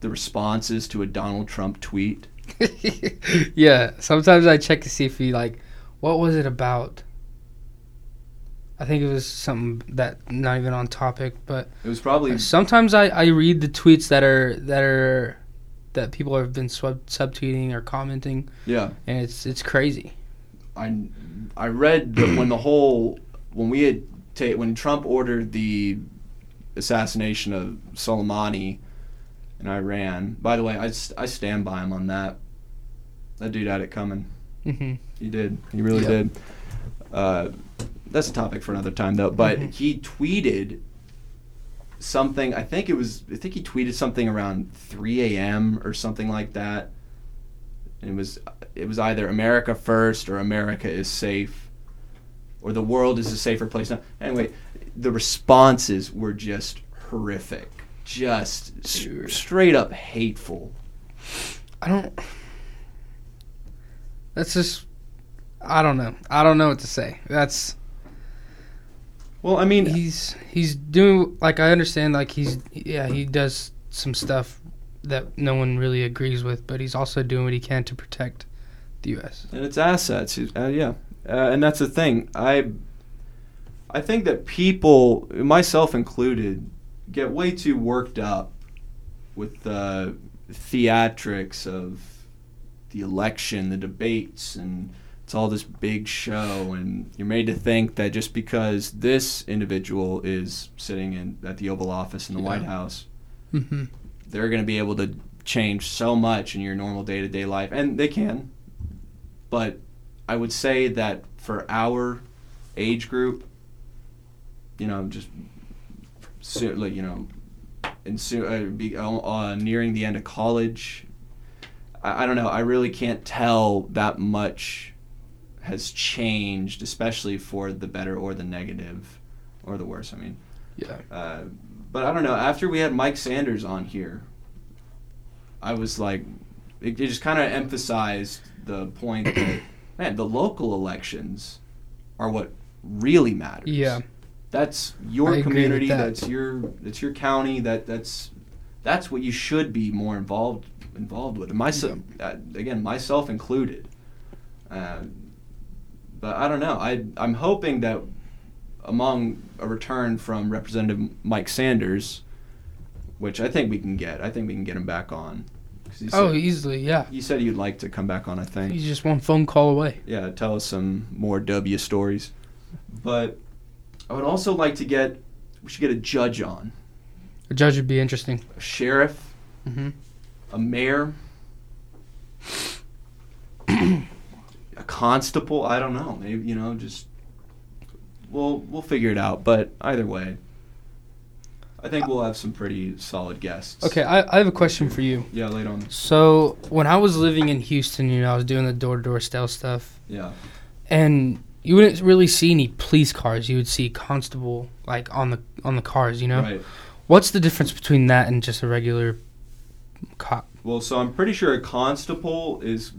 the responses to a Donald Trump tweet? [laughs] yeah. Sometimes I check to see if he like, what was it about? I think it was something that not even on topic, but It was probably sometimes I, I read the tweets that are that are that people have been sub subtweeting or commenting, yeah. and it's it's crazy. I I read that when the whole when we had ta- when Trump ordered the assassination of Soleimani in Iran. By the way, I stand by him on that. That dude had it coming. hmm He did. He really Yep. did. Uh, that's a topic for another time, though. But Mhm. he tweeted something. I think it was. I think he tweeted something around 3 a.m. or something like that. And it was. It was either America first or America is safe, or the world is a safer place now. Anyway, the responses were just horrific, just s- straight up hateful. I don't. That's just. I don't know. I don't know what to say. That's Well, I mean, he's he's doing like I understand like he's yeah he does some stuff that no one really agrees with, but he's also doing what he can to protect the U.S. and its assets. Uh, yeah, uh, and that's the thing. I I think that people, myself included, get way too worked up with the theatrics of the election, the debates, and it's all this big show. And you're made to think that just because this individual is sitting in at the Oval Office in the Yeah. White House, Mm-hmm. they're going to be able to change so much in your normal day to day life, and they can. But I would say that for our age group, you know, just like you know, and so, uh, be, uh, uh, nearing the end of college, I, I don't know. I really can't tell that much has changed, especially for the better or the negative, or the worse. I mean. Yeah. Uh, but I don't know. After we had Mike Sanders on here, I was like, it, it just kind of emphasized the point that man, the local elections are what really matters. Yeah. that's your with community. that. That's your that's your county. That that's that's what you should be more involved involved with. And myself, uh, again, myself included. Uh, but I don't know. I I'm hoping that among a return from Representative Mike Sanders, which I think we can get. I think we can get him back on. Oh, easily. Yeah. you said you'd like to come back on. I think. He's just one phone call away. Yeah, tell us some more W stories. But I would also like to get. We should get a judge on. A judge would be interesting. A sheriff, Mm-hmm. a mayor, a constable. I don't know. Maybe you know, just we'll we'll figure it out. But either way, I think we'll have some pretty solid guests. Okay, I, I have a question for you. Yeah, late on. So when I was living in Houston, you know, I was doing the door to door stealth stuff, Yeah. and you wouldn't really see any police cars. You would see constable like on the on the cars. You know, Right. what's the difference between that and just a regular cop? Well, so I'm pretty sure a constable is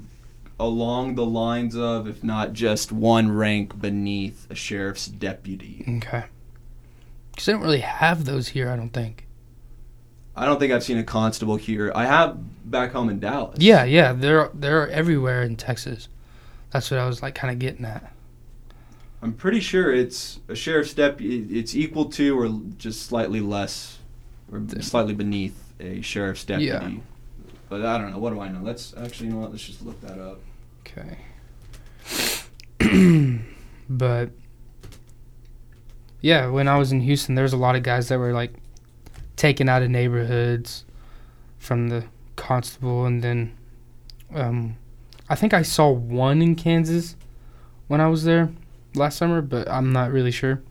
along the lines of, if not just one rank beneath a sheriff's deputy. Okay. Because they don't really have those here, I don't think. I don't think I've seen a constable here. I have back home in Dallas. Yeah, yeah, they're they're everywhere in Texas. That's what I was like kind of getting at. I'm pretty sure it's a sheriff's deputy. It's equal to or just slightly less, or slightly beneath a sheriff's deputy. Yeah. But I don't know. What do I know? Let's actually, you know what? Let's just look that up. Okay. [clears throat] but yeah, when I was in Houston, there was a lot of guys that were like taken out of neighborhoods from the constable, and then um, I think I saw one in Kansas when I was there last summer, but I'm not really sure.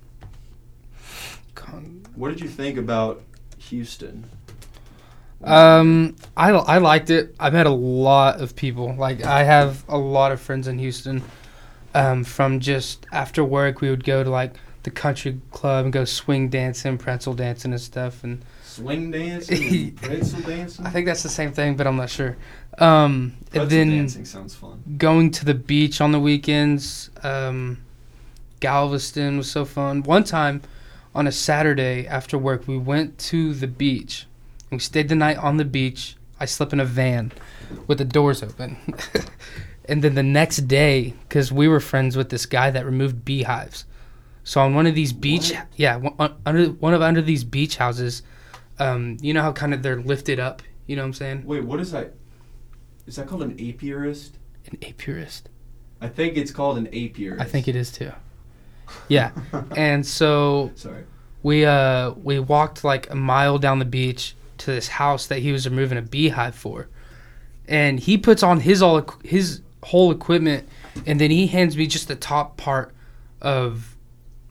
Con- What did you think about Houston? Um, I I liked it. I met a lot of people. Like I have a lot of friends in Houston. Um, from just after work, we would go to like the country club and go swing dancing, pretzel dancing, and stuff. And swing dancing, and [laughs] pretzel dancing. I think that's the same thing, but I'm not sure. Um, pretzel and then dancing sounds fun. going to the beach on the weekends. Um, Galveston was so fun. One time, on a Saturday after work, we went to the beach. We stayed the night on the beach. I slept in a van with the doors open. [laughs] and then the next day, because we were friends with this guy that removed beehives. So on one of these beach, What? yeah, one, under one of under these beach houses, um, you know how kind of they're lifted up. You know what I'm saying? Wait, what is that? Is that called an apiarist? An apiarist. I think it's called an apiarist. I think it is too. Yeah, [laughs] and so Sorry. we uh we walked like a mile down the beach to this house that he was removing a beehive for, and he puts on his all his whole equipment, and then he hands me just the top part of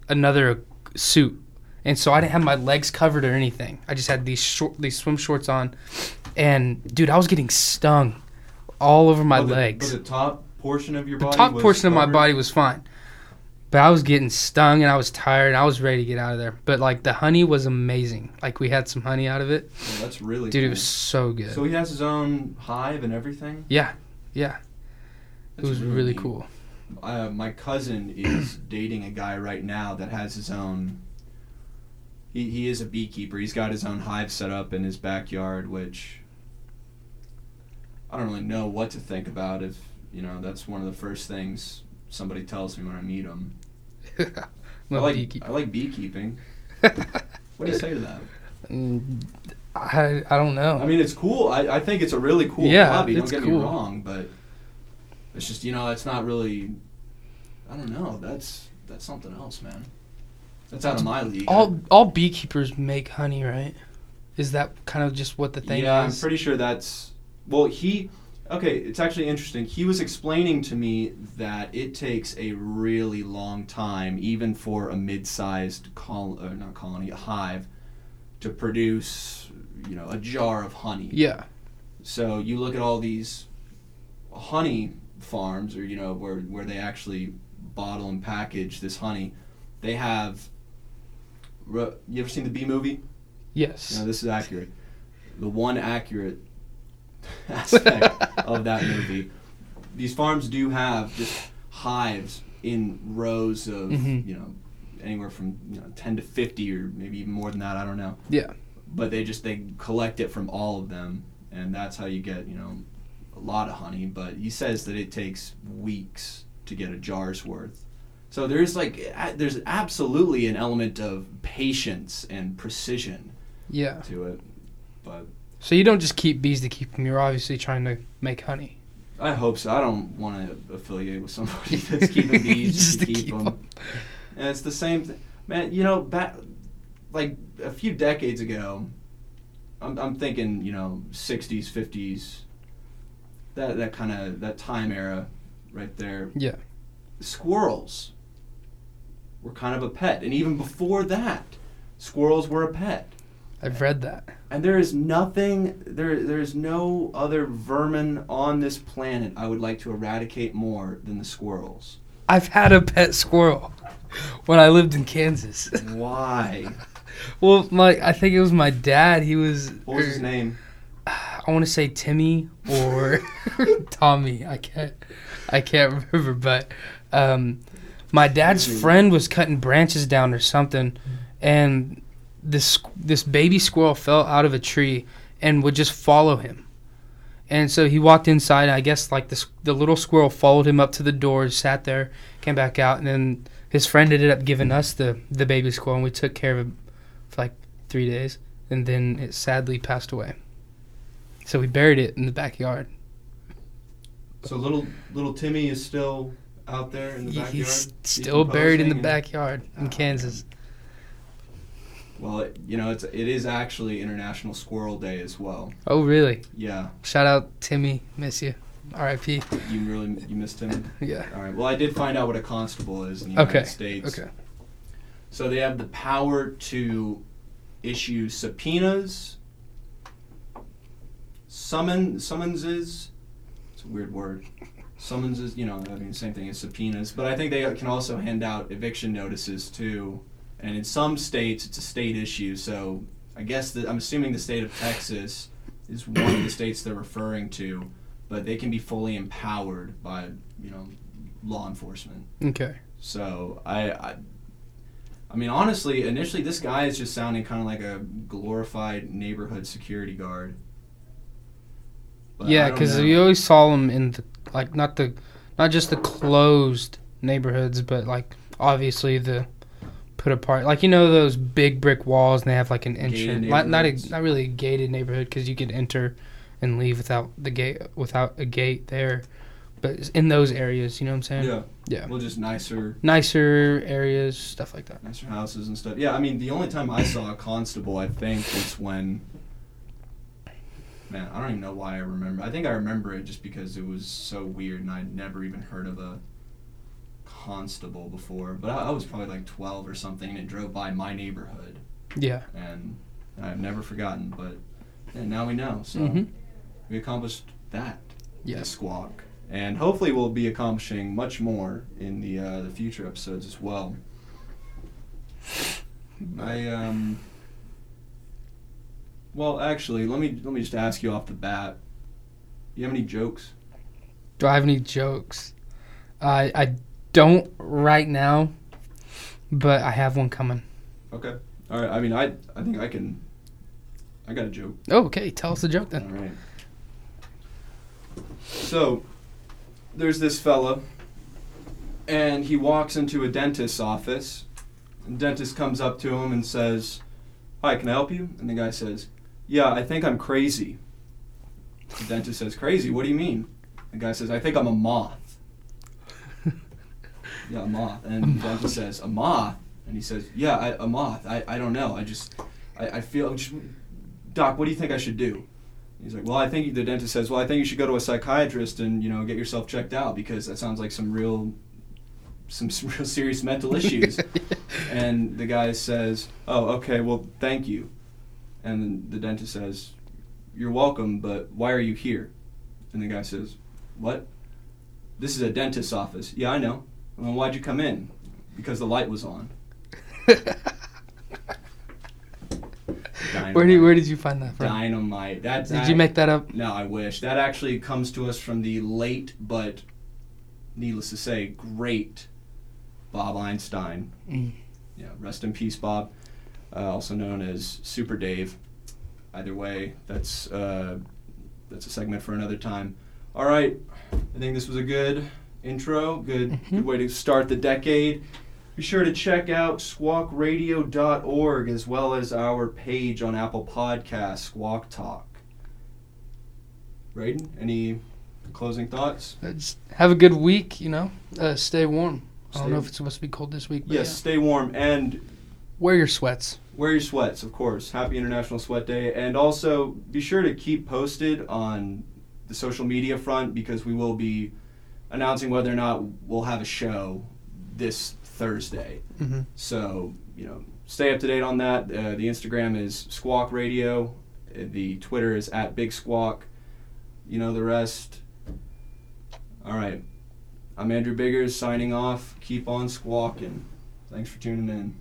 another suit, and so I didn't have my legs covered or anything. I just had these short these swim shorts on, and dude, I was getting stung all over my the- legs. the top portion of your The body. top was portion of my body was fine. But I was getting stung and I was tired and I was ready to get out of there. But like the honey was amazing. Like we had some honey out of it. Oh, that's really. Dude, it was so good. So he has his own hive and everything. yeah. Yeah. It was really neat. cool. Uh, my cousin is [coughs] dating a guy right now that has his own. He he is a beekeeper. He's got his own hive set up in his backyard, which I don't really know what to think about. If you know, that's one of the first things somebody tells me when I meet him. [laughs] I like beekeeping. I like beekeeping. What do you say to that? Mm, I, I don't know. I mean, it's cool. I, I think it's a really cool Yeah, hobby. Don't get cool. me wrong, but it's just you know, it's not really. I don't know. That's that's something else, man. That's out of my league. all all beekeepers make honey, right? Is that kind of just what the thing yeah, I'm pretty sure that's. Well, he. Okay, it's actually interesting. He was explaining to me that it takes a really long time, even for a mid-sized col- uh, not colony, a hive, to produce, you know, a jar of honey. yeah. So you look at all these honey farms, or you know, where where they actually bottle and package this honey. They have. You ever seen the Bee movie? Yes. No, this is accurate. The one accurate [laughs] aspect [laughs] of that movie. These farms do have just hives in rows of Mhm. you know anywhere from you know ten to fifty or maybe even more than that. I don't know. Yeah. But they just they collect it from all of them, and that's how you get you know a lot of honey. But he says that it takes weeks to get a jar's worth. So there's like a- there's absolutely an element of patience and precision Yeah. to it. But So you don't just keep bees to keep them. You're obviously trying to make honey. I hope so. I don't want to affiliate with somebody [laughs] that's keeping bees Just to keep, keep them. 'em. And it's the same thing, man. You know, back like a few decades ago, I'm, I'm thinking, you know, 60s, 50s, that that kind of that time era, right there. Yeah. Squirrels were kind of a pet, and even before that, squirrels were a pet. I've read that. And there is nothing, there, there is no other vermin on this planet I would like to eradicate more than the squirrels. I've had a pet squirrel [laughs] when I lived in Kansas. [laughs] Why? well, my I think it was my dad. He was. What was his name? I want to say Timmy or [laughs] Tommy. I can't. I can't remember, but um, my dad's friend was cutting branches down or something, and this this baby squirrel fell out of a tree and would just follow him. And so he walked inside. And I guess like this, the little squirrel followed him up to the door, sat there, came back out, and then his friend ended up giving us the the baby squirrel, and we took care of it for like three days, and then it sadly passed away. So we buried it in the backyard. So little little Timmy is still out there in the backyard. He's still buried in the backyard in Oh, Kansas. Well, it, you know, it's it is actually International Squirrel Day as well. Oh, really? Yeah, Shout out Timmy, miss you. R.I.P. you really you missed him. [laughs] Yeah. All right. Well, I did find out what a constable is in the United Okay. States. Okay. So they have the power to issue subpoenas, summon summonses. It's a weird word. Summonses, you know, I mean, same thing as subpoenas. But I think they can also hand out eviction notices too. And in some states, it's a state issue. So I guess that I'm assuming the state of Texas is one of the states they're referring to. But they can be fully empowered by, you know, law enforcement. Okay. So I, I, I mean, honestly, initially this guy is just sounding kind of like a glorified neighborhood security guard. Yeah, because we always saw them in the like not the not just the closed neighborhoods, but like obviously the put apart like you know those big brick walls and they have like an entrance not not, a, not really a gated neighborhood because you could enter and leave without the gate without a gate there but in those areas. You know what I'm saying? Yeah. Yeah. Well, just nicer, Nicer areas, stuff like that. nicer houses and stuff. Yeah. I mean, the only time I saw a constable, I think, was when. Man, I don't even know why I remember. I think I remember it just because it was so weird, and I'd never even heard of a constable before. But I, I was probably like 12 or something, and it drove by my neighborhood, Yeah. and I've never forgotten. But and now we know. So hmm we accomplished that. the Yes. squawk, and hopefully we'll be accomplishing much more in the uh, the future episodes as well. I um. Well, actually, let me let me just ask you off the bat. You have any jokes? Do I have any jokes? I I don't right now, but I have one coming. Okay. All right. I mean, I I think I can. I got a joke. Oh, okay. Tell us the joke then. right. So, there's this fella, and he walks into a dentist's office. And dentist comes up to him and says, "Hi, can I help you?" And the guy says, "Yeah, I think I'm crazy." The dentist says, "Crazy? What do you mean?" The guy says, "I think I'm a moth." [laughs] yeah, a moth. And the dentist says, "A moth?" And he says, "Yeah, I, a moth. I, I don't know. I just, I, I feel. Just, Doc, what do you think I should do?" He's like, well, I think the dentist says, well, I think you should go to a psychiatrist and you know get yourself checked out because that sounds like some real, some, some [laughs] real serious mental issues. [laughs] and the guy says, oh, okay, well, thank you. And the dentist says, you're welcome, but why are you here? And the guy says, what? This is a dentist's office. Yeah, I know. Well, why'd you come in? Because the light was on. [laughs] where did where did you find that from? Dynamite. That's Did you make that up? No, I wish. That actually comes to us from the late, but needless to say, great Bob Einstein. Mm. Yeah, rest in peace, Bob. Uh, also known as Super Dave. Either way, that's uh, that's a segment for another time. All right, I think this was a good intro. Good, Mhm. good way to start the decade. Be sure to check out squawkradio.org as well as our page on Apple Podcasts, Squawk Talk. Braden, any closing thoughts? Uh, Just have a good week. You know, uh, stay warm. I don't know if it's supposed to be cold this week. But Yes, yeah. stay warm and Wear your sweats. wear your sweats, of course. Happy International Sweat Day. And also be sure to keep posted on the social media front because we will be announcing whether or not we'll have a show this Thursday. hmm So, you know, stay up to date on that. Uh, the Instagram is Squawk Radio. Uh, The Twitter is at Big Squawk. You know the rest. All right. I'm Andrew Biggers signing off. Keep on squawking. Thanks for tuning in.